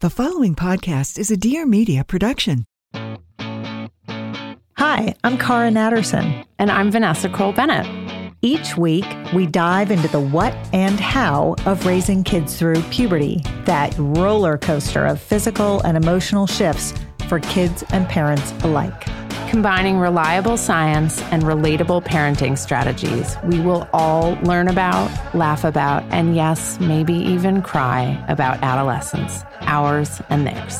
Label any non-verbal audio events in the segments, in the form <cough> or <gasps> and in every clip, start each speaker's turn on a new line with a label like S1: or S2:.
S1: The following podcast is a Dear Media production.
S2: Hi, I'm Cara Natterson.
S3: And I'm Vanessa Kroll Bennett.
S2: Each week, we dive into the what and how of raising kids through puberty, that roller coaster of physical and emotional shifts for kids and parents alike.
S3: Combining reliable science and relatable parenting strategies, we will all learn about, laugh about, and yes, maybe even cry about adolescence, ours and theirs.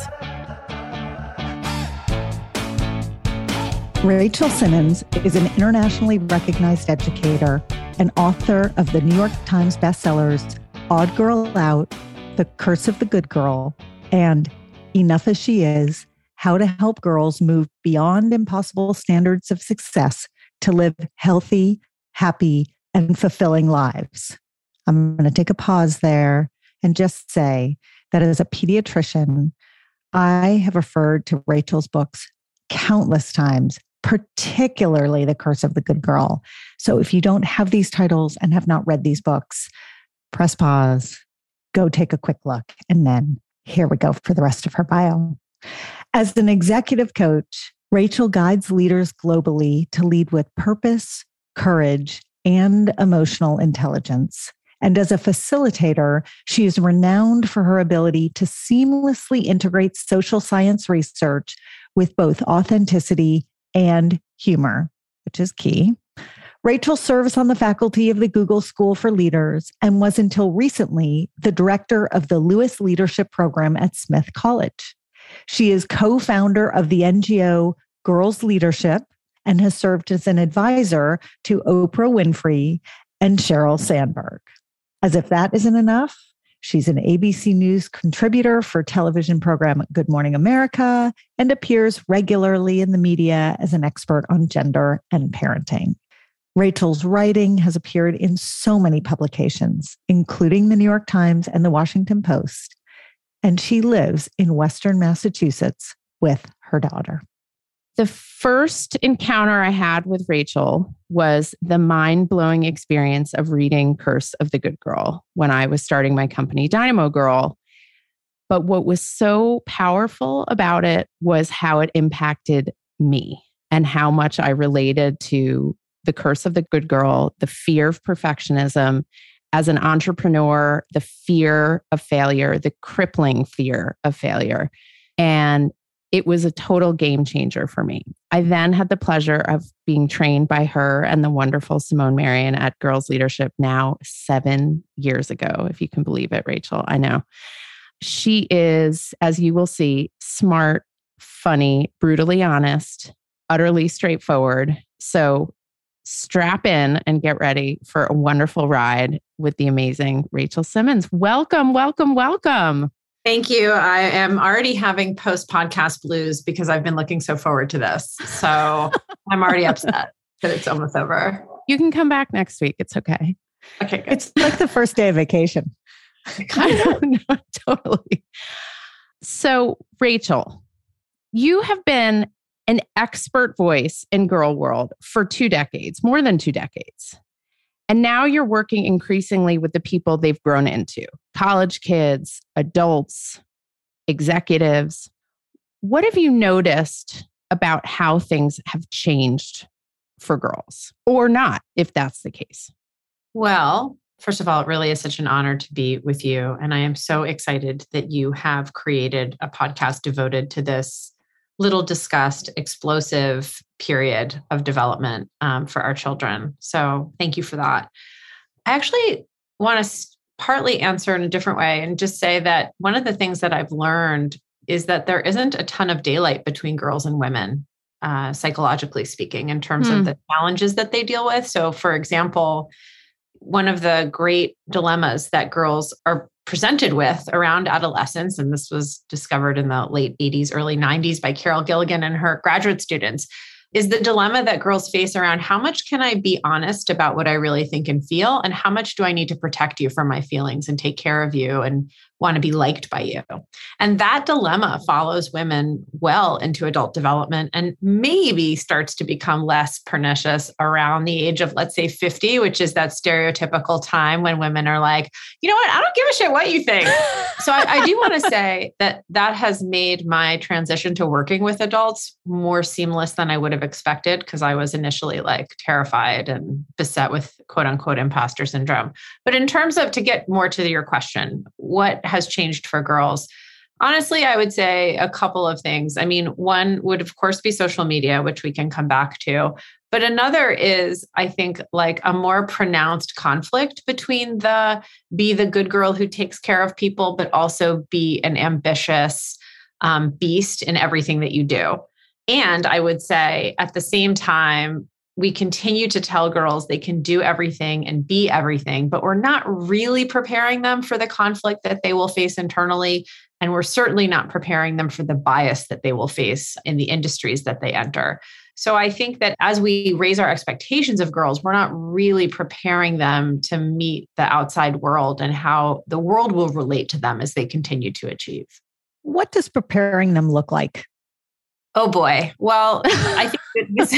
S2: Rachel Simmons is an internationally recognized educator and author of the New York Times bestsellers Odd Girl Out, The Curse of the Good Girl, and Enough as She Is How to Help Girls Move Beyond Impossible Standards of Success to Live Healthy, Happy, and Fulfilling Lives. I'm going to take a pause there and just say that as a pediatrician, I have referred to Rachel's books countless times particularly The Curse of the Good Girl. So if you don't have these titles and have not read these books, press pause, go take a quick look, and then here we go for the rest of her bio. As an executive coach, Rachel guides leaders globally to lead with purpose, courage, and emotional intelligence. And as a facilitator, she is renowned for her ability to seamlessly integrate social science research with both authenticity and humor, which is key. Rachel serves on the faculty of the Google School for Leaders and was until recently the director of the Lewis Leadership Program at Smith College. She is co founder of the NGO Girls Leadership and has served as an advisor to Oprah Winfrey and Sheryl Sandberg. As if that isn't enough, She's an ABC News contributor for television program Good Morning America and appears regularly in the media as an expert on gender and parenting. Rachel's writing has appeared in so many publications, including the New York Times and the Washington Post, and she lives in Western Massachusetts with her daughter.
S3: The first encounter I had with Rachel was the mind blowing experience of reading Curse of the Good Girl when I was starting my company, Dynamo Girl. But what was so powerful about it was how it impacted me and how much I related to the curse of the good girl, the fear of perfectionism as an entrepreneur, the fear of failure, the crippling fear of failure. And it was a total game changer for me. I then had the pleasure of being trained by her and the wonderful Simone Marean at Girls Leadership now seven years ago, if you can believe it, Rachel. I know. She is, as you will see, smart, funny, brutally honest, utterly straightforward. So, strap in and get ready for a wonderful ride with the amazing Rachel Simmons. Welcome, welcome, welcome.
S4: Thank you. I am already having post podcast blues because I've been looking so forward to this. So <laughs> I'm already upset that it's almost over.
S3: You can come back next week. It's okay.
S4: Okay, good.
S2: It's like the first day of vacation.
S3: I don't know, totally. So, Rachel, you have been an expert voice in girl world for two decades, more than two decades. And now you're working increasingly with the people they've grown into college kids, adults, executives. What have you noticed about how things have changed for girls or not, if that's the case?
S4: Well, first of all, it really is such an honor to be with you. And I am so excited that you have created a podcast devoted to this little discussed explosive period of development um, for our children. So thank you for that. I actually want to partly answer in a different way and just say that one of the things that I've learned is that there isn't a ton of daylight between girls and women, uh, psychologically speaking, in terms
S3: Hmm.
S4: of the challenges that they deal with. So, for example, one of the great dilemmas that girls are presented with around adolescence, and this was discovered in the late 80s, early 90s by Carol Gilligan and her graduate students, is the dilemma that girls face around how much can I be honest about what I really think and feel, and how much do I need to protect you from my feelings and take care of you and want to be liked by you. And that dilemma follows women well into adult development and maybe starts to become less pernicious around the age of, let's say, 50, which is that stereotypical time when women are like, you know what, I don't give a shit what you think. <laughs> so I, I do want to say that that has made my transition to working with adults more seamless than I would have expected because I was initially like terrified and beset with quote unquote imposter syndrome. But in terms of to get more to your question, what has changed for girls? Honestly, I would say a couple of things. I mean, one would, of course, be social media, which we can come back to. But another is, I think, like a more pronounced conflict between the be the good girl who takes care of people, but also be an ambitious um, beast in everything that you do. And I would say at the same time, we continue to tell girls they can do everything and be everything, but we're not really preparing them for the conflict that they will face internally. And we're certainly not preparing them for the bias that they will face in the industries that they enter. So I think that as we raise our expectations of girls, we're not really preparing them to meet the outside world and how the world will relate to them as they continue to achieve.
S2: What does preparing them look like?
S4: Oh boy. Well, I think this,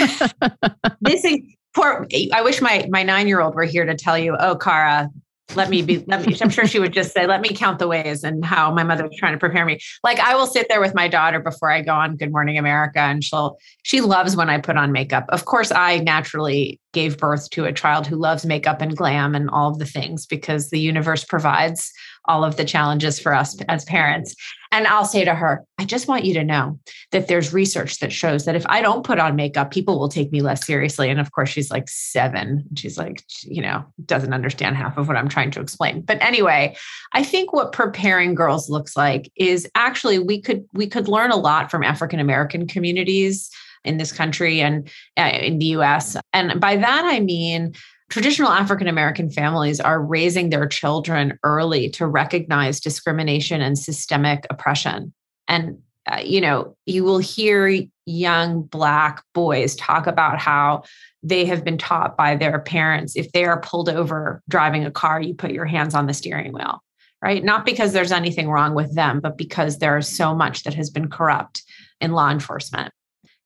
S4: this is poor. I wish my my nine year old were here to tell you. Oh, Cara, let me be. Let me. I'm sure she would just say, "Let me count the ways," and how my mother was trying to prepare me. Like I will sit there with my daughter before I go on Good Morning America, and she'll. She loves when I put on makeup. Of course, I naturally gave birth to a child who loves makeup and glam and all of the things because the universe provides all of the challenges for us as parents. And I'll say to her, I just want you to know that there's research that shows that if I don't put on makeup, people will take me less seriously. And of course, she's like seven. She's like, you know, doesn't understand half of what I'm trying to explain. But anyway, I think what preparing girls looks like is actually we could we could learn a lot from African American communities in this country and uh, in the US. And by that I mean traditional African American families are raising their children early to recognize discrimination and systemic oppression. And, uh, you know, you will hear young Black boys talk about how they have been taught by their parents if they are pulled over driving a car, you put your hands on the steering wheel, right? Not because there's anything wrong with them, but because there is so much that has been corrupt in law enforcement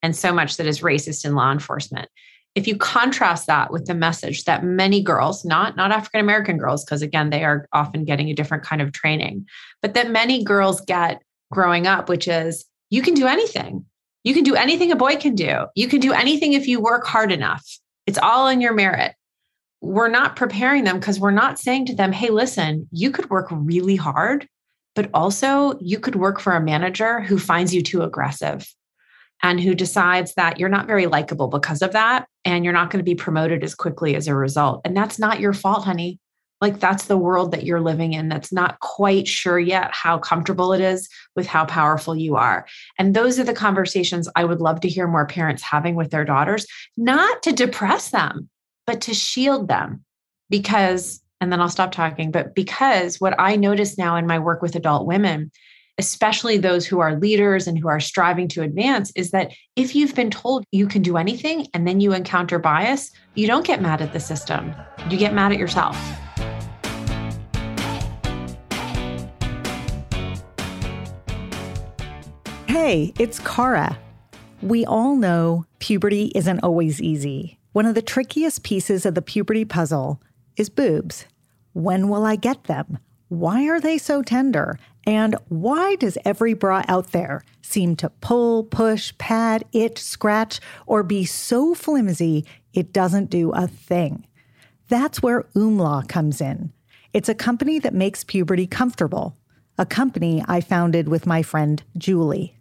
S4: and so much that is racist in law enforcement if you contrast that with the message that many girls not not african american girls because again they are often getting a different kind of training but that many girls get growing up which is you can do anything. You can do anything a boy can do. You can do anything if you work hard enough. It's all in your merit. We're not preparing them because we're not saying to them hey listen you could work really hard but also you could work for a manager who finds you too aggressive and who decides that you're not very likable because of that and you're not going to be promoted as quickly as a result. And that's not your fault, honey. Like that's the world that you're living in that's not quite sure yet how comfortable it is with how powerful you are. And those are the conversations I would love to hear more parents having with their daughters, not to depress them, but to shield them because, and then I'll stop talking, but because what I notice now in my work with adult women, especially those who are leaders and who are striving to advance, is that if you've been told you can do anything and then you encounter bias, you don't get mad at the system, you get mad at yourself.
S2: Hey, it's Cara. We all know puberty isn't always easy. One of the trickiest pieces of the puberty puzzle is boobs. When will I get them? Why are they so tender? And why does every bra out there seem to pull, push, pad, itch, scratch, or be so flimsy it doesn't do a thing? That's where Oomla comes in. It's a company that makes puberty comfortable, a company I founded with my friend Julie.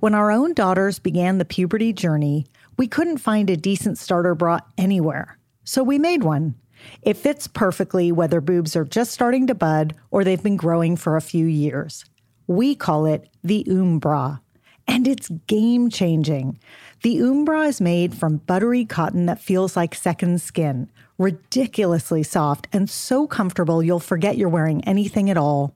S2: When our own daughters began the puberty journey, we couldn't find a decent starter bra anywhere. So we made one. It fits perfectly whether boobs are just starting to bud or they've been growing for a few years. We call it the Oom Bra. And it's game changing. The Oom Bra is made from buttery cotton that feels like second skin, ridiculously soft and so comfortable you'll forget you're wearing anything at all.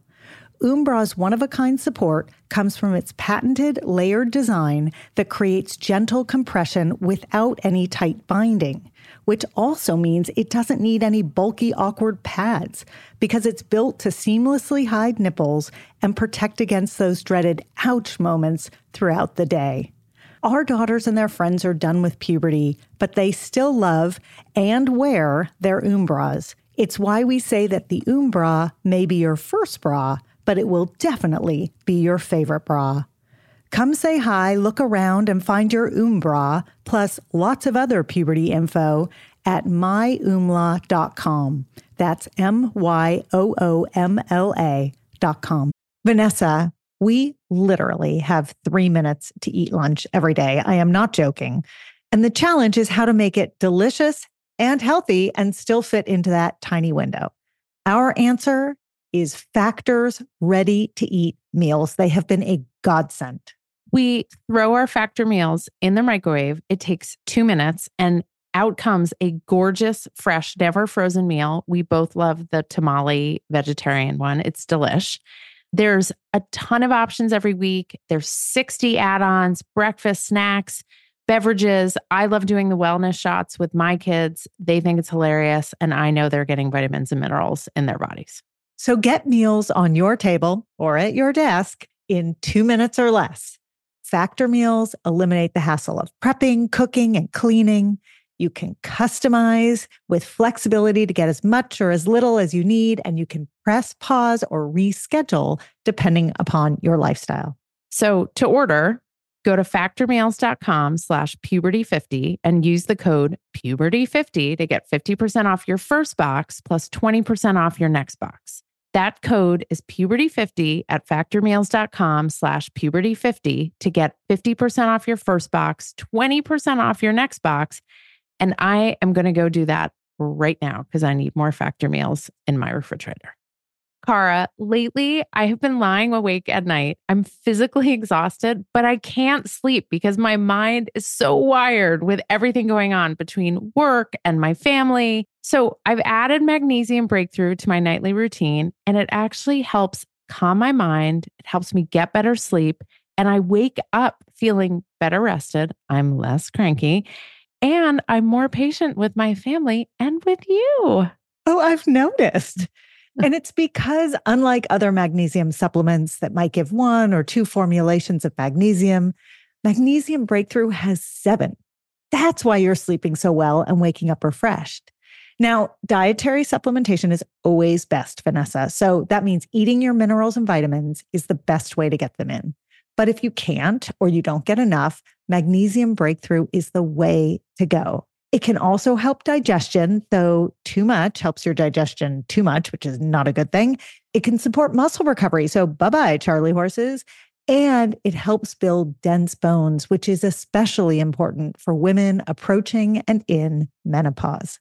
S2: Oom Bra's one of a kind support comes from its patented layered design that creates gentle compression without any tight binding, which also means it doesn't need any bulky, awkward pads because it's built to seamlessly hide nipples and protect against those dreaded ouch moments throughout the day. Our daughters and their friends are done with puberty, but they still love and wear their Oom Bras. It's why we say that the Oom Bra may be your first bra, but it will definitely be your favorite bra. Come say hi, look around, and find your Oom Bra, plus lots of other puberty info at myoomla.com. That's M Y O O M L A.com. Vanessa, we literally have three minutes to eat lunch every day. I am not joking. And the challenge is how to make it delicious and healthy and still fit into that tiny window. Our answer is Factor's ready to eat meals. They have been a godsend.
S3: We throw our Factor meals in the microwave. It takes two minutes and out comes a gorgeous, fresh, never frozen meal. We both love the tamale vegetarian one. It's delish. There's a ton of options every week. There's 60 add-ons, breakfast, snacks, beverages. I love doing the wellness shots with my kids. They think it's hilarious and I know they're getting vitamins and minerals in their bodies.
S2: So get meals on your table or at your desk in two minutes or less. Factor meals eliminate the hassle of prepping, cooking, and cleaning. You can customize with flexibility to get as much or as little as you need, and you can press pause or reschedule depending upon your lifestyle.
S3: So to order, go to factormeals.com slash puberty50 and use the code puberty50 to get 50% off your first box plus 20% off your next box. That code is puberty50 at factormeals.com slash puberty50 to get 50% off your first box, 20% off your next box. And I am going to go do that right now because I need more factor meals in my refrigerator. Cara, lately I have been lying awake at night. I'm physically <laughs> exhausted, but I can't sleep because my mind is so wired with everything going on between work and my family. So I've added magnesium breakthrough to my nightly routine, and it actually helps calm my mind. It helps me get better sleep, and I wake up feeling better rested. I'm less cranky, and I'm more patient with my family and with you.
S2: Oh, I've noticed <laughs> and it's because, unlike other magnesium supplements that might give one or two formulations of magnesium, Magnesium Breakthrough has seven. That's why you're sleeping so well and waking up refreshed. Now, dietary supplementation is always best, Vanessa. So that means eating your minerals and vitamins is the best way to get them in. But if you can't or you don't get enough, Magnesium Breakthrough is the way to go. It can also help digestion, though too much helps your digestion too much, which is not a good thing. It can support muscle recovery. So, bye bye, Charlie horses. And it helps build dense bones, which is especially important for women approaching and in menopause.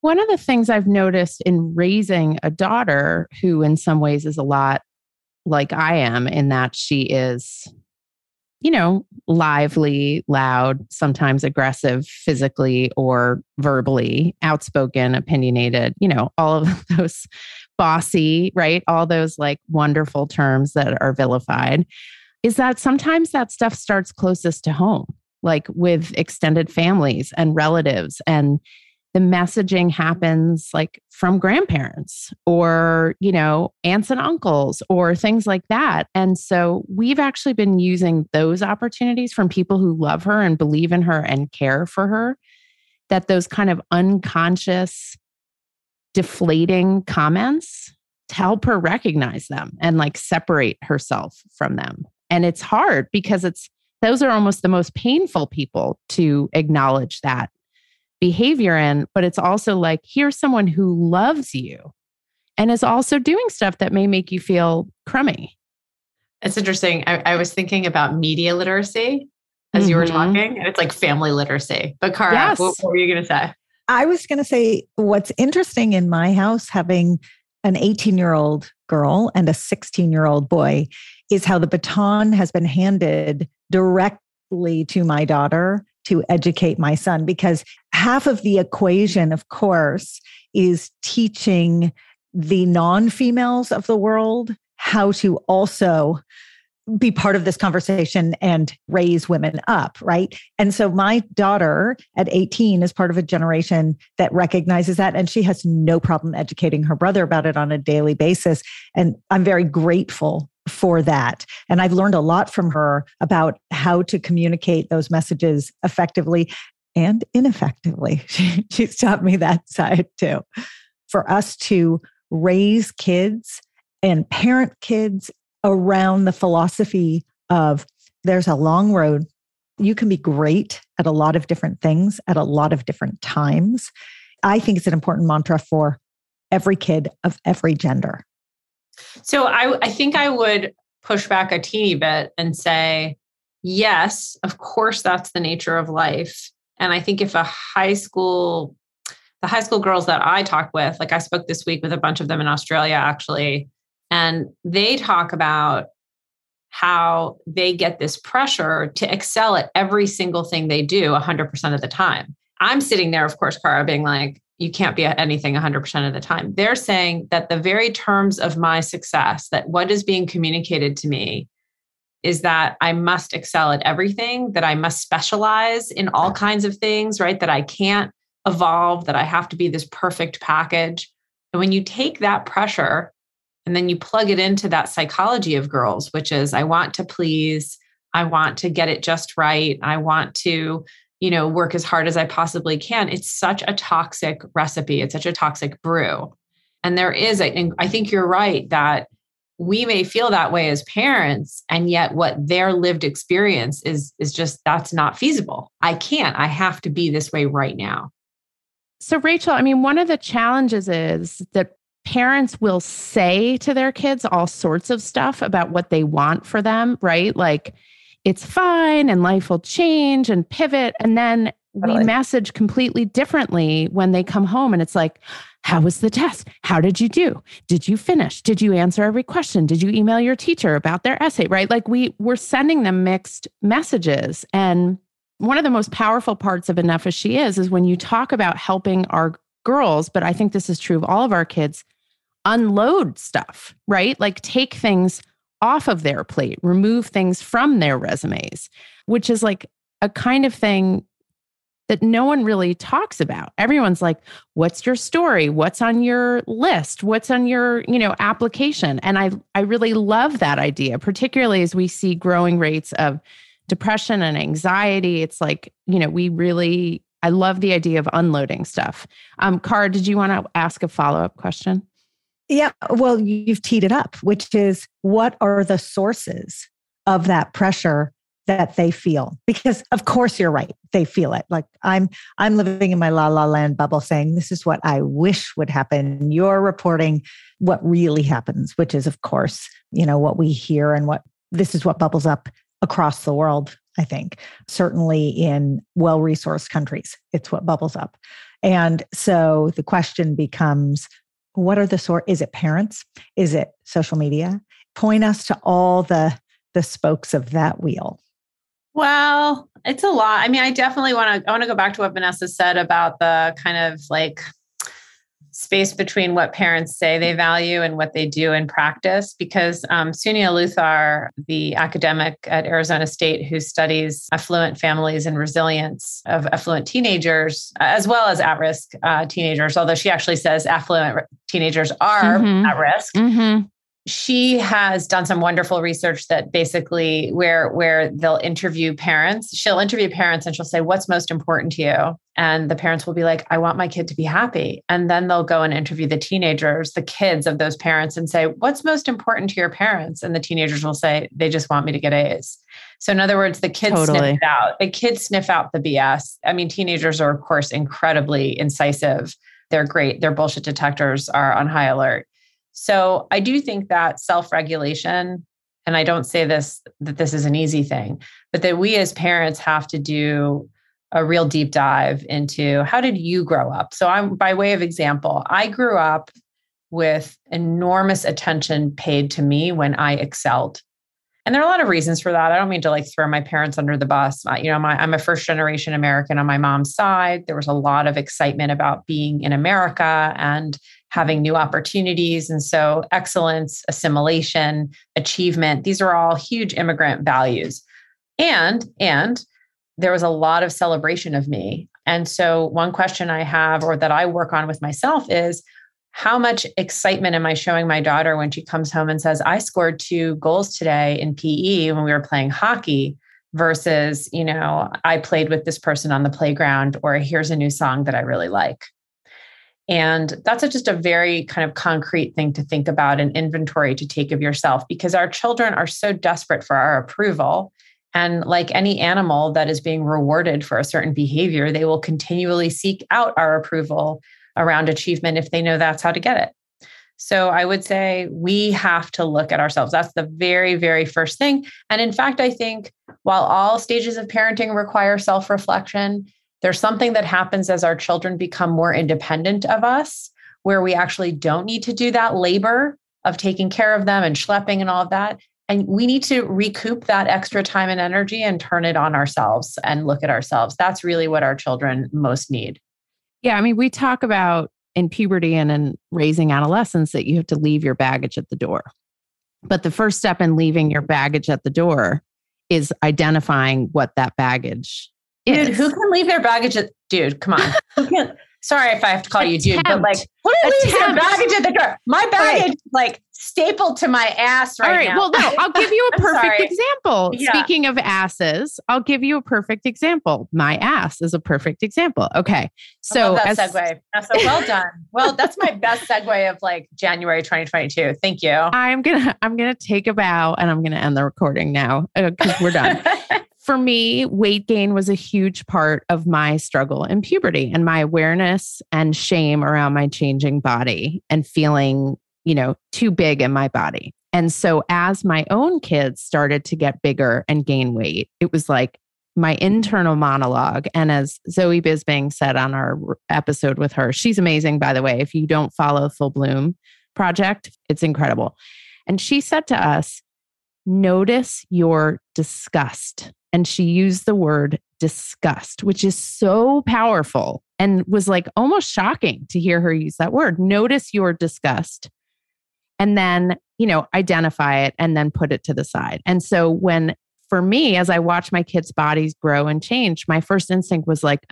S3: One of the things I've noticed in raising a daughter who, in some ways, is a lot like I am, in that she is, you know, lively, loud, sometimes aggressive physically or verbally, outspoken, opinionated, you know, all of <laughs> those bossy, right? All those like wonderful terms that are vilified. Is that sometimes that stuff starts closest to home, like with extended families and relatives and the messaging happens like from grandparents or you know aunts and uncles or things like that. And so we've actually been using those opportunities from people who love her and believe in her and care for her that those kind of unconscious deflating comments to help her recognize them and like separate herself from them. And it's hard because it's those are almost the most painful people to acknowledge that behavior in, but it's also like, here's someone who loves you and is also doing stuff that may make you feel crummy.
S4: It's interesting. I, I was thinking about media literacy as mm-hmm. you were mm-hmm. talking, and it's like family literacy. But Cara, yes. what, what were you going to say?
S2: I was going to say what's interesting in my house having an 18 year old girl and a 16 year old boy is how the baton has been handed directly to my daughter to educate my son because half of the equation, of course, is teaching the non females of the world how to also be part of this conversation and raise women up, right? And so my daughter at 18 is part of a generation that recognizes that and she has no problem educating her brother about it on a daily basis. And I'm very grateful for that. And I've learned a lot from her about how to communicate those messages effectively and ineffectively. <laughs> She, she's taught me that side too. For us to raise kids and parent kids around the philosophy of there's a long road. You can be great at a lot of different things at a lot of different times. I think it's an important mantra for every kid of every gender.
S4: So I, I think I would push back a teeny bit and say, yes, of course, that's the nature of life. And I think if a high school, the high school girls that I talk with, like I spoke this week with a bunch of them in Australia actually, and they talk about how they get this pressure to excel at every single thing they do 100% of the time. I'm sitting there, of course, Cara, being like, you can't be at anything 100% of the time. They're saying that the very terms of my success, that what is being communicated to me is that I must excel at everything, that I must specialize in all kinds of things, right? That I can't evolve, that I have to be this perfect package. And when you take that pressure and then you plug it into that psychology of girls, which is I want to please, I want to get it just right, I want to you know, work as hard as I possibly can. It's such a toxic recipe. It's such a toxic brew. And there is, I think, I think you're right that we may feel that way as parents and yet what their lived experience is is just that's not feasible i can't i have to be this way right now
S3: so rachel i mean one of the challenges is that parents will say to their kids all sorts of stuff about what they want for them right like it's fine and life will change and pivot. And then we message completely differently when they come home and it's like how was the test? How did you do? Did you finish? Did you answer every question? Did you email your teacher about their essay? Right? Like we we're sending them mixed messages. And one of the most powerful parts of enough as she is is when you talk about helping our girls but i think this is true of all of our kids unload stuff right? Like take things off of their plate remove things from their resumes which is like a kind of thing that no one really talks about. Everyone's like, what's your story? What's on your list? What's on your, you know, application? And I I really love that idea, particularly as we see growing rates of depression and anxiety. It's like, you know, we really I love the idea of unloading stuff. Um, Cara, did you want to ask a follow-up question?
S2: Yeah, well, you've teed it up, which is what are the sources of that pressure that they feel? Because of course you're right they feel it. Like i'm i'm living in my la la land bubble saying this is what i wish would happen. You're reporting what really happens which is of course you know what we hear and what this is what bubbles up across the world i think. Certainly in well resourced countries it's what bubbles up. And so the question becomes what are the sort is it parents? Is it social media? Point us to all the the spokes of that wheel.
S4: Well, it's a lot. I mean, I definitely want to I want to go back to what Vanessa said about the kind of like space between what parents say they value and what they do in practice because um, Suniya Luthar, the academic at Arizona State who studies affluent families and resilience of affluent teenagers, as well as at risk uh, teenagers, although she actually says affluent teenagers are mm-hmm. at risk. Mm-hmm she has done some wonderful research that basically where where they'll interview parents she'll interview parents and she'll say what's most important to you and the parents will be like i want my kid to be happy. And then they'll go and interview the teenagers the kids of those parents and say what's most important to your parents? And the teenagers will say they just want me to get a's. So in other words the kids totally. sniff out. The kids sniff out the bs i mean teenagers are of course incredibly incisive. They're great. Their bullshit detectors are on high alert. So I do think that self regulation, and I don't say this that this is an easy thing, but that we as parents have to do a real deep dive into how did you grow up? So I'm by way of example, I grew up with enormous attention paid to me when I excelled. And there are a lot of reasons for that. I don't mean to like throw my parents under the bus. You know, my, I'm a first generation American on my mom's side. There was a lot of excitement about being in America and having new opportunities. And so, excellence, assimilation, achievement, these are all huge immigrant values. And, and, there was a lot of celebration of me. And so, one question I have or that I work on with myself is how much excitement am I showing my daughter when she comes home and says, I scored two goals today in PE when we were playing hockey? Versus, you know, I played with this person on the playground, or here's a new song that I really like. And that's a, just a very kind of concrete thing to think about an inventory to take of yourself because our children are so desperate for our approval. And like any animal that is being rewarded for a certain behavior, they will continually seek out our approval around achievement if they know that's how to get it. So I would say we have to look at ourselves. That's the very, very first thing. And in fact, I think while all stages of parenting require self reflection, there's something that happens as our children become more independent of us, where we actually don't need to do that labor of taking care of them and schlepping and all of that. And we need to recoup that extra time and energy and turn it on ourselves and look at ourselves. That's really what our children most need.
S3: Yeah. I mean, we talk about in puberty and in raising adolescents that you have to leave your baggage at the door. But the first step in leaving your baggage at the door is identifying what that baggage
S4: Dude, who can leave their baggage at dude, come on. <laughs> who can sorry if I have to call you dude, but like,
S3: Attempt.
S4: what are leaves your baggage at the door? My baggage is like stapled to my ass right,
S3: All right.
S4: now.
S3: Well, no, I'll give you <laughs> a perfect example.
S4: Yeah.
S3: Speaking of asses, I'll give you a perfect example. My ass is a perfect example. Okay. So,
S4: love
S3: as,
S4: that segue. That's so well done. Well, that's my best segue of like January 2022. Thank you. <laughs>
S3: I'm gonna I'm gonna take a bow and I'm gonna end the recording now uh, because we're done. <laughs> For me, weight gain was a huge part of my struggle in puberty and my awareness and shame around my changing body and feeling, you know, too big in my body. And so as my own kids started to get bigger and gain weight, it was like my internal monologue. And as Zoe Bisbing said on our episode with her, she's amazing, by the way. If you don't follow Full Bloom Project, it's incredible. And she said to us, notice your disgust. And she used the word disgust, which is so powerful and was like almost shocking to hear her use that word. Notice your disgust. And then, you know, identify it and then put it to the side. And so when for me, as I watch my kids' bodies grow and change, my first instinct was like, <gasps>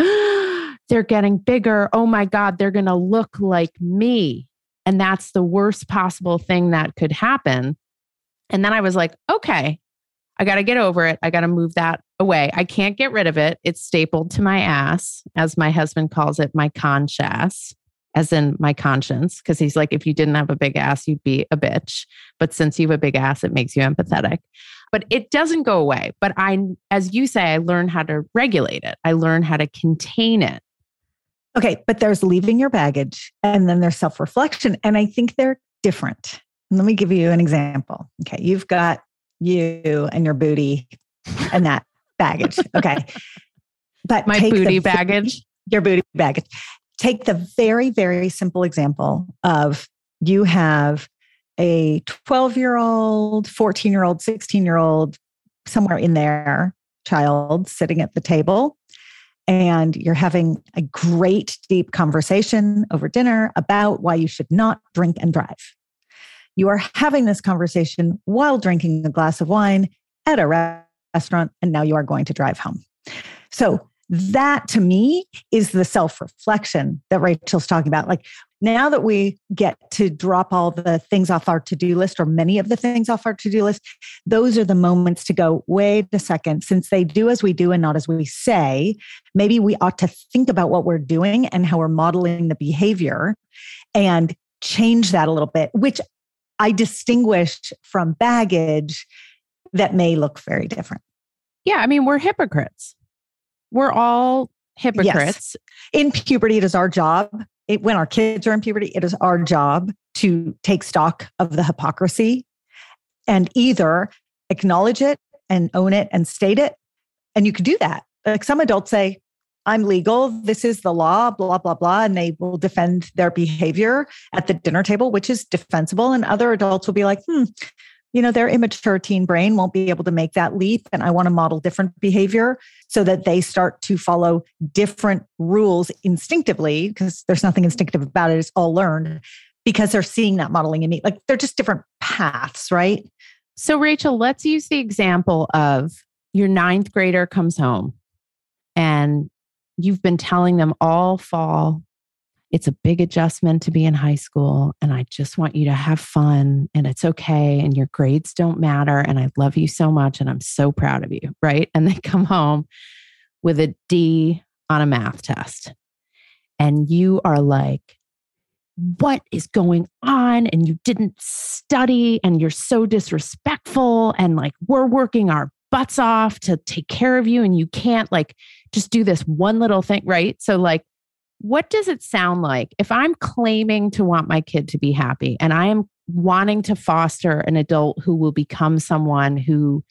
S3: they're getting bigger. Oh my God, they're going to look like me. And that's the worst possible thing that could happen. And then I was like, okay, I got to get over it. I got to move that away. I can't get rid of it. It's stapled to my ass, as my husband calls it, my conscience, as in my conscience. Cause he's like, if you didn't have a big ass, you'd be a bitch. But since you have a big ass, it makes you empathetic. But it doesn't go away. But I, as you say, I learn how to regulate it, I learn how to contain it.
S2: Okay, but there's leaving your baggage and then there's self reflection. And I think they're different. Let me give you an example. Okay, you've got you and your booty and that baggage. Okay. <laughs> But
S3: My
S2: take the
S3: booty <laughs> baggage.
S2: your booty baggage. Take the very, very simple example of you have a 12 year old, 14 year old, 16 year old, somewhere in there, child sitting at the table. And you're having a great, deep conversation over dinner about why you should not drink and drive. You are having this conversation while drinking a glass of wine at a restaurant, and now you are going to drive home. So, that to me is the self reflection that Rachel's talking about. Like now that we get to drop all the things off our to do list or many of the things off our to do list, those are the moments to go, wait a second, since they do as we do and not as we say, maybe we ought to think about what we're doing and how we're modeling the behavior and change that a little bit, which I distinguish from baggage that may look very different.
S3: Yeah. I mean, we're hypocrites. We're all hypocrites.
S2: in puberty, it is our job. It, when our kids are in puberty, it is our job to take stock of the hypocrisy and either acknowledge it and own it and state it. And you could do that. Like some adults say, I'm legal. This is the law, blah, blah, blah. And they will defend their behavior at the dinner table, which is defensible. And other adults will be like, hmm, you know, their immature teen brain won't be able to make that leap. And I want to model different behavior so that they start to follow different rules instinctively, because there's nothing instinctive about it. It's all learned because they're seeing that modeling in me. Like they're just different paths, right?
S3: So, Rachel, let's use the example of your ninth grader comes home and you've been telling them all fall, it's a big adjustment to be in high school. And I just want you to have fun and it's okay. And your grades don't matter. And I love you so much. And I'm so proud of you. Right. And they come home with a D on a math test. And you are like, what is going on and you didn't study and you're so disrespectful and like we're working our butts off to take care of you and you can't like just do this one little thing right so like what does it sound like if i'm claiming to want my kid to be happy and i am wanting to foster an adult who will become someone who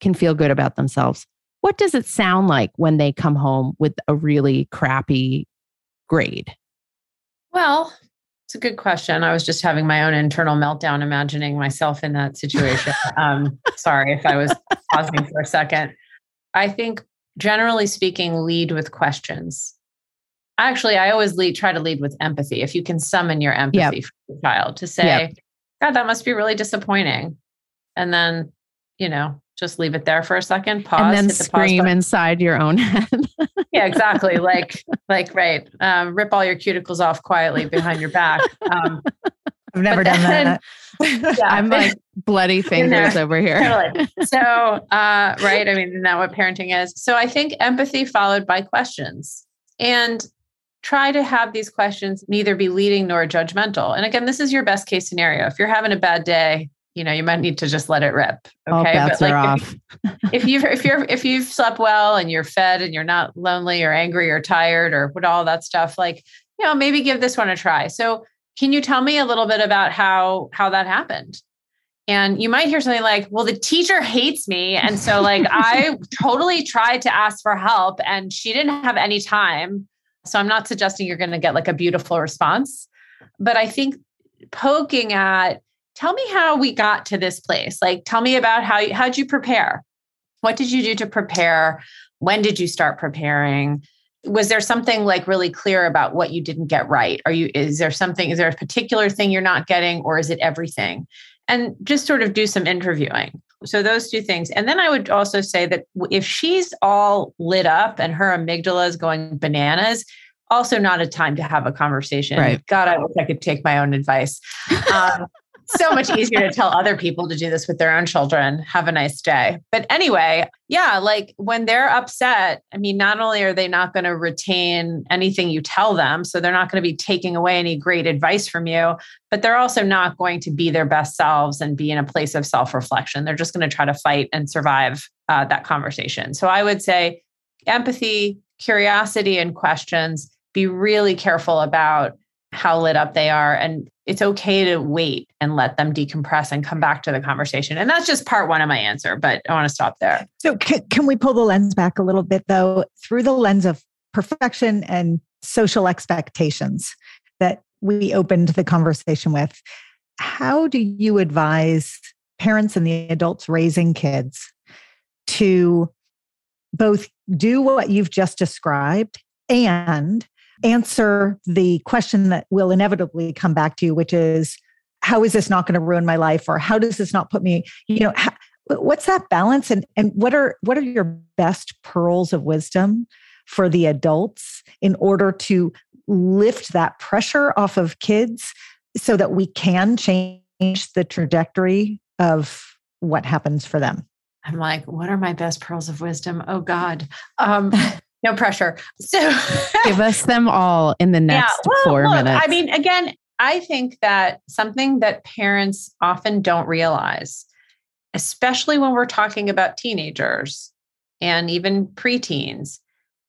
S3: can feel good about themselves what does it sound like when they come home with a really crappy grade
S4: Well, it's a good question. I was just having my own internal meltdown, imagining myself in that situation. <laughs> um, sorry if I was pausing for a second. I think, generally speaking, lead with questions. Actually, I always lead, try to lead with empathy. If you can summon your empathy
S3: Yep.
S4: for the child to say,
S3: Yep.
S4: God, that must be really disappointing. And then, you know, just leave it there for a second, pause,
S3: and then
S4: the
S3: scream inside your own <laughs> head.
S4: yeah, exactly. Like, like, right. Um, rip all your cuticles off quietly behind your back. Um,
S2: I've never done
S4: then-
S2: that. <laughs>
S4: yeah,
S3: I'm like bloody <laughs> fingers over here.
S4: totally. So, uh, right. I mean, isn't that what parenting is? So I think empathy followed by questions and try to have these questions neither be leading nor judgmental. And again, this is your best case scenario. If you're having a bad day, you know, you might need to just let it rip. Okay.
S3: bets are
S4: if
S3: off.
S4: if you've if you're if you've slept well and you're fed and you're not lonely or angry or tired or what all that stuff like you know maybe give this one a try so can you tell me a little bit about how how that happened and you might hear something like well the teacher hates me and so like i <laughs> totally tried to ask for help and she didn't have any time so i'm not suggesting you're going to get like a beautiful response but i think poking at tell me how we got to this place. Like tell me about how you how'd you prepare? What did you do to prepare? When did you start preparing? Was there something like really clear about what you didn't get right? Are you is there something is there a particular thing you're not getting or is it everything? And just sort of do some interviewing so those two things. And then i would also say that if she's all lit up and her amygdala is going bananas also not a time to have a conversation.
S3: Right.
S4: god i wish i could take my own advice. Um, so much easier to tell other people to do this with their own children. Have a nice day. But anyway, yeah, like when they're upset, I mean, not only are they not going to retain anything you tell them, so they're not going to be taking away any great advice from you, but they're also not going to be their best selves and be in a place of self reflection. They're just going to try to fight and survive uh, that conversation. So I would say empathy, curiosity, and questions. Be really careful about how lit up they are and it's okay to wait and let them decompress and come back to the conversation and that's just part one of my answer but i want to stop there
S2: So, can, can we pull the lens back a little bit, though, through the lens of perfection and social expectations that we opened the conversation with? How do you advise parents and the adults raising kids to both do what you've just described and answer the question that will inevitably come back to you, which is, how is this not going to ruin my life? Or how does this not put me, you know, how, what's that balance? And and what are what are your best pearls of wisdom for the adults in order to lift that pressure off of kids so that we can change the trajectory of what happens for them?
S4: I'm like what are my best pearls of wisdom? Oh god. Um <laughs> no pressure so <laughs>
S3: Give us them all in the next
S4: well,
S3: four
S4: look,
S3: minutes.
S4: I mean, again, I think that something that parents often don't realize, especially when we're talking about teenagers and even preteens,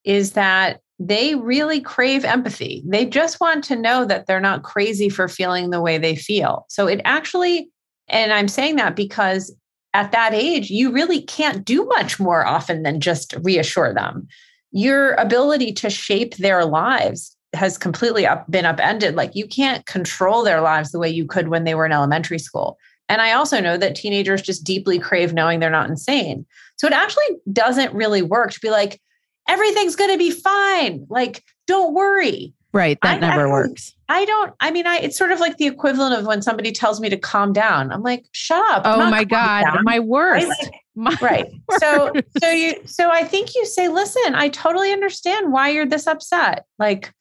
S4: is that they really crave empathy. They just want to know that they're not crazy for feeling the way they feel. So it actually, and I'm saying that because at that age, you really can't do much more often than just reassure them. Your ability to shape their lives has completely up, been upended. Like you can't control their lives the way you could when they were in elementary school. And I also know that teenagers just deeply crave knowing they're not insane. So it actually doesn't really work to be like, everything's going to be fine. Like, don't worry.
S3: Right. That
S4: I
S3: never
S4: actually-
S3: works.
S4: I don't, I mean, I, it's sort of like the equivalent of when somebody tells me to calm down. I'm like, shut up.
S3: Oh my God.
S4: down.
S3: My worst.
S4: Right?
S3: My
S4: right <laughs> so so you so i think you say listen i totally understand why you're this upset like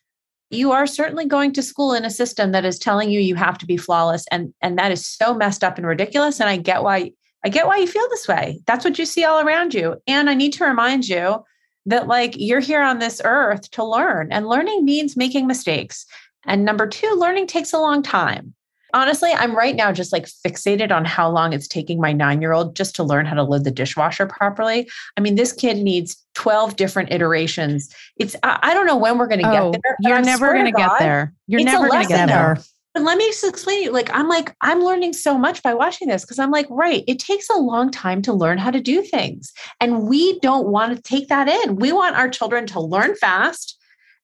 S4: you are certainly going to school in a system that is telling you you have to be flawless and and that is so messed up and ridiculous and i get why i get why you feel this way that's what you see all around you and i need to remind you that like you're here on this earth to learn and learning means making mistakes and number two learning takes a long time honestly, I'm right now just like fixated on how long it's taking my nine year old just to learn how to load the dishwasher properly. I mean, this kid needs 12 different iterations. It's, I, I don't know when we're going to
S3: oh,
S4: get there.
S3: you're
S4: I
S3: never going to get there. You're never going to get there.
S4: But let me just explain to you. Like, I'm like, I'm learning so much by watching this because I'm like, right, it takes a long time to learn how to do things. And we don't want to take that in. We want our children to learn fast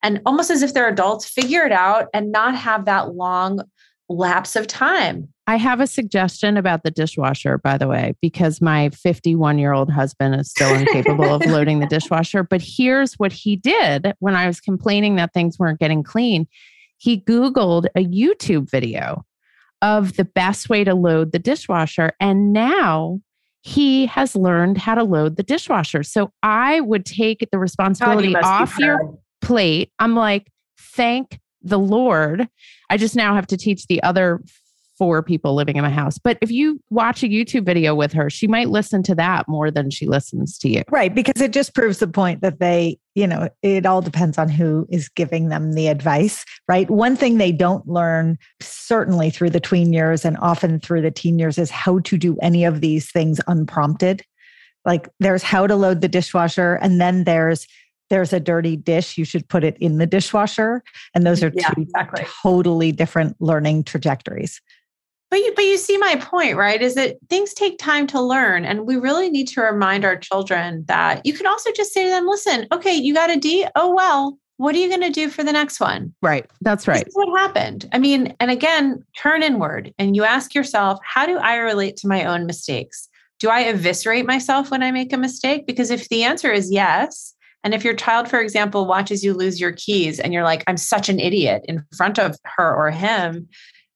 S4: and almost as if they're adults, figure it out and not have that long lapse of time.
S3: I have a suggestion about the dishwasher, by the way, because my 51 year old husband is still incapable of loading the <laughs> dishwasher. But here's what he did when I was complaining that things weren't getting clean. He Googled a YouTube video of the best way to load the dishwasher. And now he has learned how to load the dishwasher. So I would take the responsibility off your plate. I'm like, thank the Lord. I just now have to teach the other four people living in my house. But if you watch a YouTube video with her, she might listen to that more than she listens to you.
S2: Right. Because it just proves the point that they, you know, it all depends on who is giving them the advice, right? One thing they don't learn, certainly through the tween years and often through the teen years, is how to do any of these things unprompted. Like there's how to load the dishwasher, and then there's there's a dirty dish, you should put it in the dishwasher. And those are yeah, two exactly. totally different learning trajectories.
S4: But you, but you see my point, right? Is that things take time to learn. And we really need to remind our children that you can also just say to them, listen, okay, you got a D. Oh, well, what are you going to do for the next one?
S3: Right. That's right.
S4: what happened. I mean, and again, turn inward and you ask yourself, how do I relate to my own mistakes? Do I eviscerate myself when I make a mistake? Because if the answer is yes, and if your child, for example, watches you lose your keys and you're like, I'm such an idiot in front of her or him,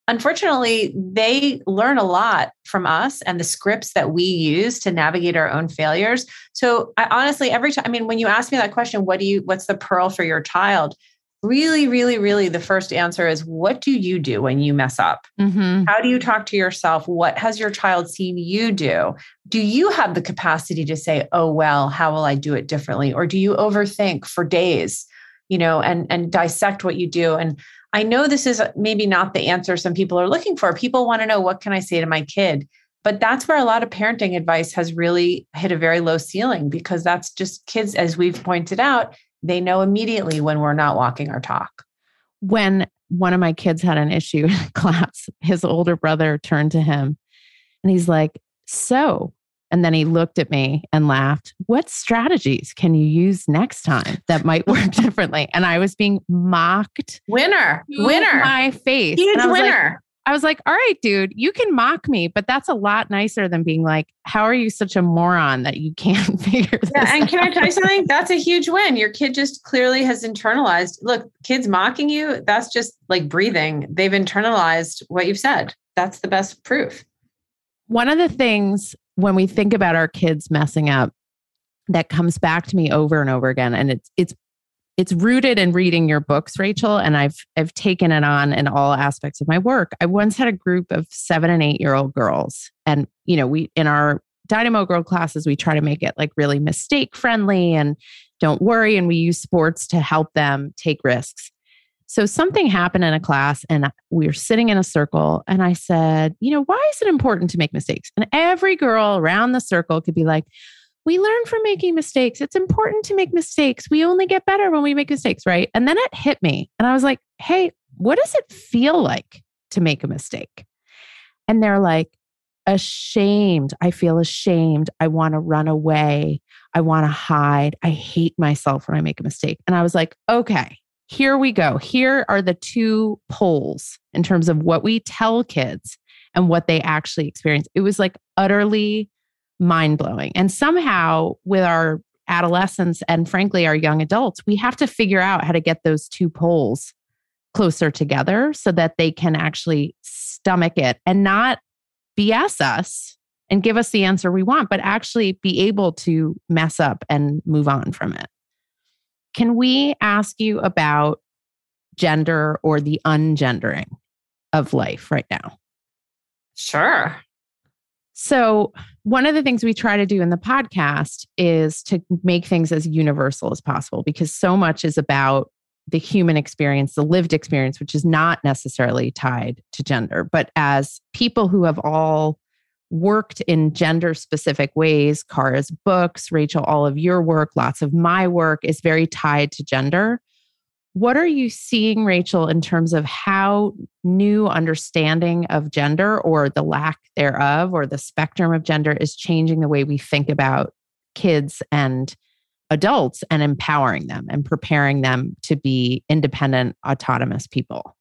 S4: unfortunately, they learn a lot from us and the scripts that we use to navigate our own failures. So I honestly, every time, I mean, when you ask me that question, what do you, what's the pearl for your child? Really, really, really, the first answer is what do you do when you mess up? Mm-hmm. How do you talk to yourself? What has your child seen you do? Do you have the capacity to say, oh, well, how will I do it differently? Or do you overthink for days? you know and and dissect what you do and I know this is maybe not the answer some people are looking for. People want to know what can I say to my kid? But that's where a lot of parenting advice has really hit a very low ceiling because that's just kids, as we've pointed out, they know immediately when we're not walking our talk.
S3: When one of my kids had an issue <laughs> in class, his older brother turned to him and he's like, So, and then he looked at me and laughed. What strategies can you use next time that might <laughs> work differently? And I was being mocked.
S4: Winner, winner.
S3: My face.
S4: Huge
S3: I
S4: winner.
S3: Like, I was like, all right, dude, you can mock me, but that's a lot nicer than being like, how are you such a moron that you can't <laughs> figure this
S4: Yeah, and can? I tell you something? <laughs> That's a huge win. Your kid just clearly has internalized. Look, kids mocking you, that's just like breathing. They've internalized what you've said. That's the best proof.
S3: One of the things when we think about our kids messing up, that comes back to me over and over again. And it's it's it's rooted in reading your books, Rachel, and I've I've taken it on in all aspects of my work. I once had a group of seven and eight year old girls, and you know, we in our Dynamo Girl classes, we try to make it like really mistake friendly and don't worry, and we use sports to help them take risks. So something happened in a class and we were sitting in a circle and I said, you know, why is it important to make mistakes? And every girl around the circle could be like, we learn from making mistakes. It's important to make mistakes. We only get better when we make mistakes, right? And then it hit me and I was like, hey, what does it feel like to make a mistake? And they're like, ashamed. I feel ashamed. I want to run away. I want to hide. I hate myself when I make a mistake. And I was like, okay, here we go. Here are the two poles in terms of what we tell kids and what they actually experience. It was like utterly mind blowing. And somehow, with our adolescents and frankly, our young adults, we have to figure out how to get those two poles closer together so that they can actually stomach it and not BS us and give us the answer we want, but actually be able to mess up and move on from it. Can we ask you about gender or the ungendering of life right now?
S4: Sure.
S3: So, one of the things we try to do in the podcast is to make things as universal as possible because so much is about the human experience, the lived experience, which is not necessarily tied to gender. But as people who have all worked in gender specific ways. Cara's books, Rachel, all of your work, lots of my work is very tied to gender. What are you seeing, Rachel, in terms of how new understanding of gender or the lack thereof or the spectrum of gender is changing the way we think about kids and adults and empowering them and preparing them to be independent, autonomous people?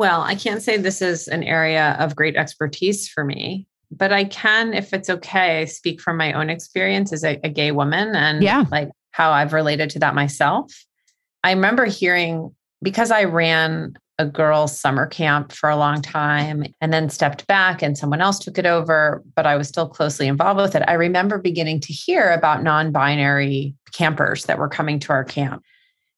S4: Well, I can't say this is an area of great expertise for me, but I can, if it's okay, speak from my own experience as a, a gay woman and
S3: yeah.
S4: like how I've related to that myself. I remember hearing because I ran a girls' summer camp for a long time and then stepped back and someone else took it over, but I was still closely involved with it. I remember beginning to hear about non binary campers that were coming to our camp.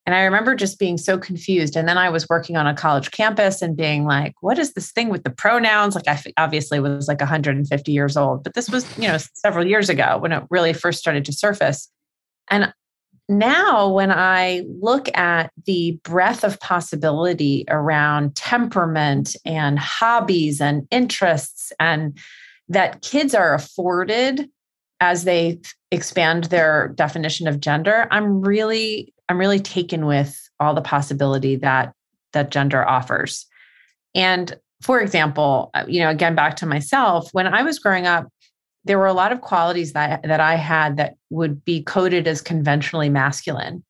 S4: And I remember just being so confused. And then I was working on a college campus and being like, what is this thing with the pronouns? Like, I obviously was like 150 years old, but this was, you know, several years ago when it really first started to surface. And now when I look at the breadth of possibility around temperament and hobbies and interests, and that kids are afforded as they expand their definition of gender, I'm really, I'm really taken with all the possibility that that gender offers. And for example, uh, you know, again, back to myself, when I was growing up, there were a lot of qualities that that I had that would be coded as conventionally masculine.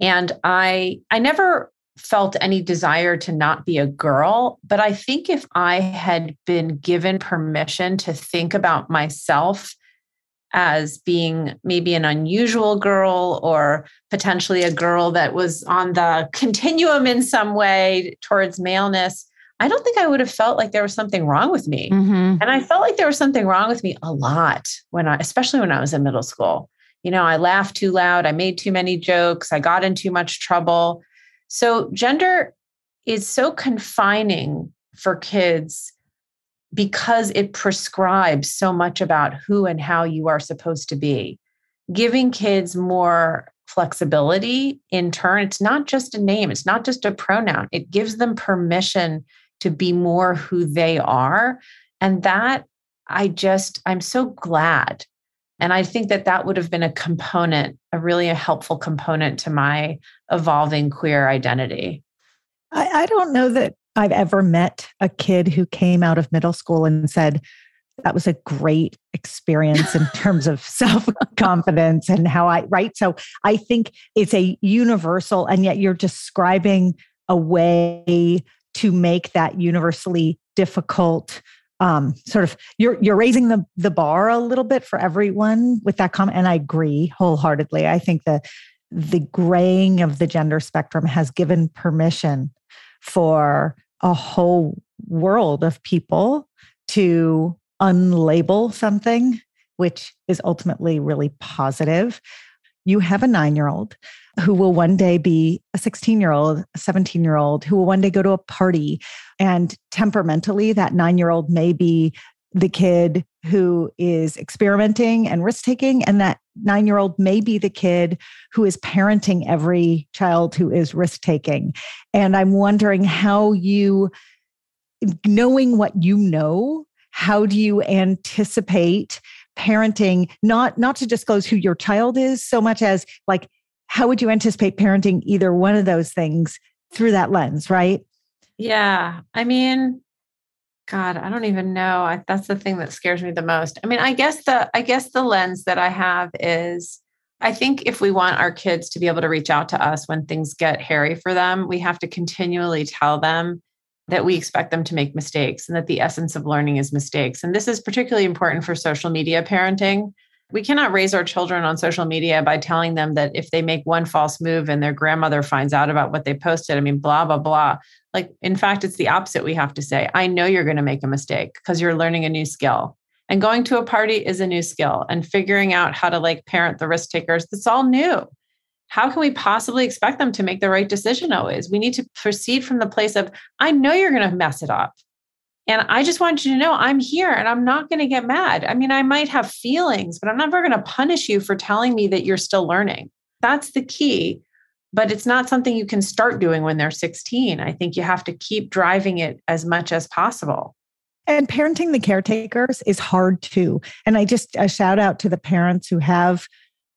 S4: And I I never felt any desire to not be a girl, but I think if I had been given permission to think about myself as being maybe an unusual girl or potentially a girl that was on the continuum in some way towards maleness, I don't think I would have felt like there was something wrong with me. Mm-hmm. And I felt like there was something wrong with me a lot when I, especially when I was in middle school. You know, I laughed too loud, I made too many jokes, I got in too much trouble. So, gender is so confining for kids because it prescribes so much about who and how you are supposed to be. Giving kids more flexibility in turn, it's not just a name, it's not just a pronoun, it gives them permission to be more who they are. And that I just, I'm so glad. And I think that that would have been a component, a really a helpful component to my evolving queer identity.
S2: I, I don't know that I've ever met a kid who came out of middle school and said, that was a great experience in <laughs> terms of self confidence and how I, right? So I think it's a universal, and yet you're describing a way to make that universally difficult um, sort of you're you're raising the the bar a little bit for everyone with that comment and i agree wholeheartedly i think the the graying of the gender spectrum has given permission for a whole world of people to unlabel something which is ultimately really positive you have a nine year old who will one day be a 16 year old, a 17 year old, who will one day go to a party. And temperamentally, that nine year old may be the kid who is experimenting and risk taking. And that nine year old may be the kid who is parenting every child who is risk taking. And I'm wondering how you, knowing what you know, how do you anticipate parenting not not to disclose who your child is so much as like how would you anticipate parenting either one of those things through that lens right
S4: yeah i mean god i don't even know I, that's the thing that scares me the most i mean i guess the i guess the lens that i have is i think if we want our kids to be able to reach out to us when things get hairy for them we have to continually tell them that we expect them to make mistakes and that the essence of learning is mistakes. And this is particularly important for social media parenting. We cannot raise our children on social media by telling them that if they make one false move and their grandmother finds out about what they posted, I mean, blah, blah, blah. Like, in fact, it's the opposite we have to say. I know you're going to make a mistake because you're learning a new skill. And going to a party is a new skill and figuring out how to like parent the risk takers, that's all new how can we possibly expect them to make the right decision always? We need to proceed from the place of, I know you're going to mess it up. And I just want you to know I'm here and I'm not going to get mad. I mean, I might have feelings, but I'm never going to punish you for telling me that you're still learning. That's the key. But it's not something you can start doing when they're 16. I think you have to keep driving it as much as possible.
S2: And parenting the caretakers is hard too. And I just a shout out to the parents who have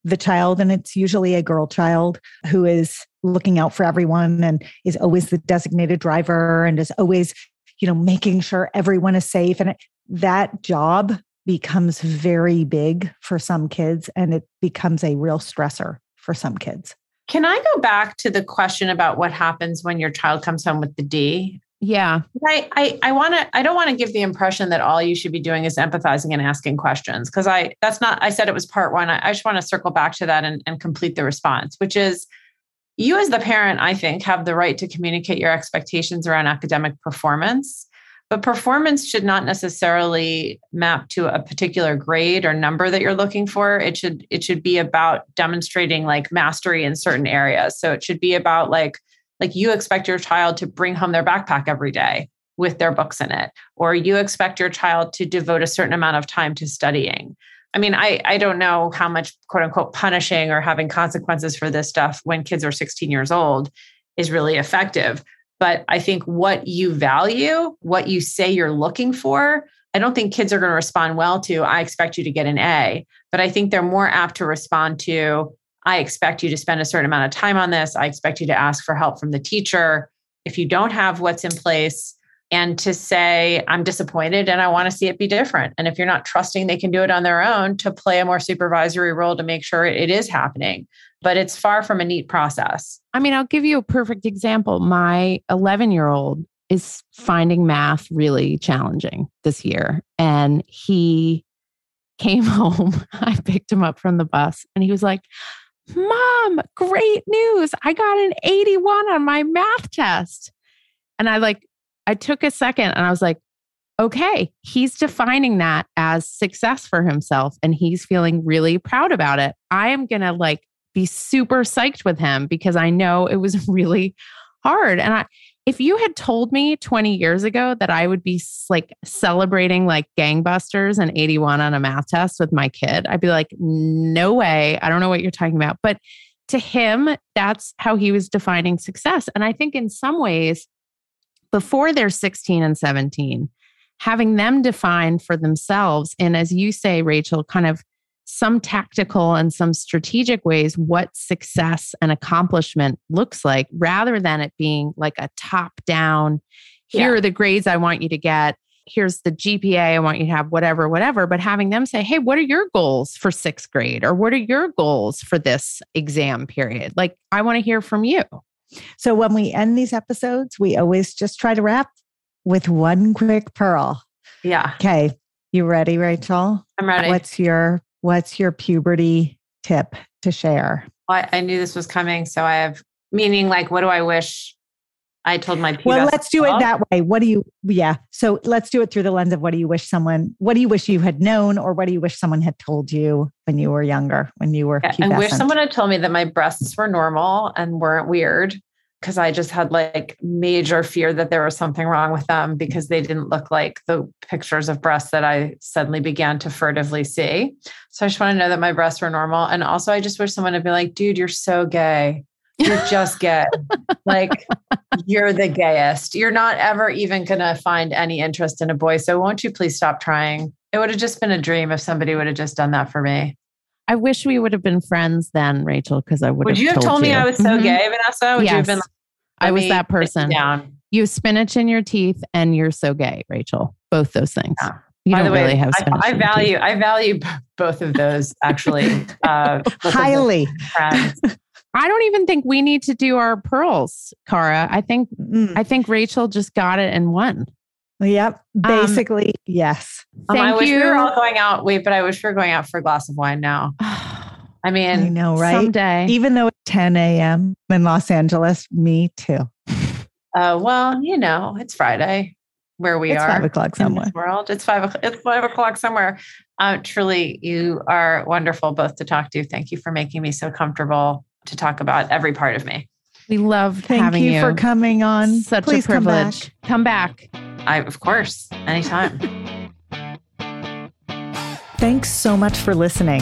S2: the child, and it's usually a girl child who is looking out for everyone and is always the designated driver and is always, you know, making sure everyone is safe. And it, that job becomes very big for some kids and it becomes a real stressor for some kids.
S4: Can I go back to the question about what happens when your child comes home with the D?
S3: Yeah.
S4: I I, I want to I don't want to give the impression that all you should be doing is empathizing and asking questions because I that's not I said it was part one. I, I just want to circle back to that and, and complete the response, which is you as the parent, I think, have the right to communicate your expectations around academic performance. But performance should not necessarily map to a particular grade or number that you're looking for. It should it should be about demonstrating like mastery in certain areas. So it should be about like like you expect your child to bring home their backpack every day with their books in it or you expect your child to devote a certain amount of time to studying. I mean, I I don't know how much quote unquote punishing or having consequences for this stuff when kids are 16 years old is really effective. But I think what you value, what you say you're looking for, I don't think kids are going to respond well to, I expect you to get an A. But I think they're more apt to respond to, I expect you to spend a certain amount of time on this. I expect you to ask for help from the teacher. If you don't have what's in place, and to say, I'm disappointed and I want to see it be different. And if you're not trusting they can do it on their own, to play a more supervisory role to make sure it is happening but it's far from a neat process.
S3: I mean, I'll give you a perfect example. My 11 year old is finding math really challenging this year. And he came <laughs> home. I picked him up from the bus and he was like, Mom, great news. I got an 81 on my math test. And I like, I took a second and I was like, okay, he's defining that as success for himself and he's feeling really proud about it. I am going to like be super psyched with him because I know it was <laughs> really hard. And I, if you had told me 20 years ago that I would be like celebrating like gangbusters and 81 on a math test with my kid, I'd be like, no way. I don't know what you're talking about. But to him, that's how he was defining success. And I think in some ways, before they're 16 and 17, having them define for themselves, and as you say, Rachel, kind of some tactical and some strategic ways what success and accomplishment looks like rather than it being like a top down here yeah. are the grades I want you to get. Here's the GPA I want you to have whatever whatever but having them say hey what are your goals for 6th grade? Or what are your goals for this exam period? Like I want to hear from you
S2: so when we end these episodes we always just try to wrap with one quick pearl
S4: yeah
S2: okay you ready Rachel
S4: I'm ready
S2: what's your What's your puberty tip to share?
S4: Well, I knew this was coming. So I have, meaning like, what do I wish I told my
S2: Well, let's do it that way. What do you, yeah. So let's do it through the lens of what do you wish someone, what do you wish you had known, or what do you wish someone had told you when you were younger, when you were?
S4: I wish someone had told me that my breasts were normal and weren't weird because I just had like major fear that there was something wrong with them because they didn't look like the pictures of breasts that I suddenly began to furtively see. So I just want to know that my breasts were normal. And also, I just wish someone had been like, dude, you're so gay. You're just gay. like, you're the gayest. You're not ever even going to find any interest in a boy. So won't you please stop trying? It would have just been a dream if somebody would have just done that for me.
S3: I wish we would have been friends then, Rachel, because I would. Have.
S4: Would you have told, told me I was so mm-hmm. gay, Vanessa? Would
S3: yes.
S4: you have been? Like,
S3: I was that person. Down. You have spinach in your teeth, and you're so gay, Rachel. Both those things. Yeah. You By don't way, really have spinach.
S4: I, I value. I value both of those actually uh, <laughs>
S2: highly.
S3: I don't even think we need to do our pearls, Cara. I think mm. I think Rachel just got it and won.
S2: Yep. Basically, um, yes.
S4: Um, I wish you. we were all going out. Wait, but I wish we were going out for a glass of wine now. <sighs> I mean,
S2: I know, right?
S3: Someday.
S2: Even though it's 10 a.m. in Los Angeles, me too.
S4: Uh, well, you know, it's Friday where we
S2: it's
S4: are.
S2: Five o'clock somewhere.
S4: world. It's five. It's five o'clock somewhere. Uh, truly, you are wonderful both to talk to. Thank you for making me so comfortable to talk about every part of me.
S3: We love
S2: Thank
S3: having
S2: you,
S3: you
S2: for coming on.
S3: Such
S2: Please
S3: a privilege.
S2: Come back.
S3: come back.
S4: I, of course, anytime. <laughs>
S2: Thanks so much for listening.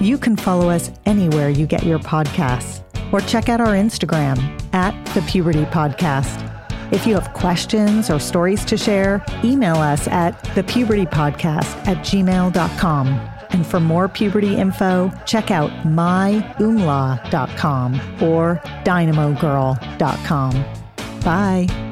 S2: You can follow us anywhere you get your podcasts or check out our Instagram at the Puberty Podcast. If you have questions or stories to share, email us at thepubertypodcast at gmail.com. And for more puberty info, check out myoomla.com or dynamogirl.com. Bye.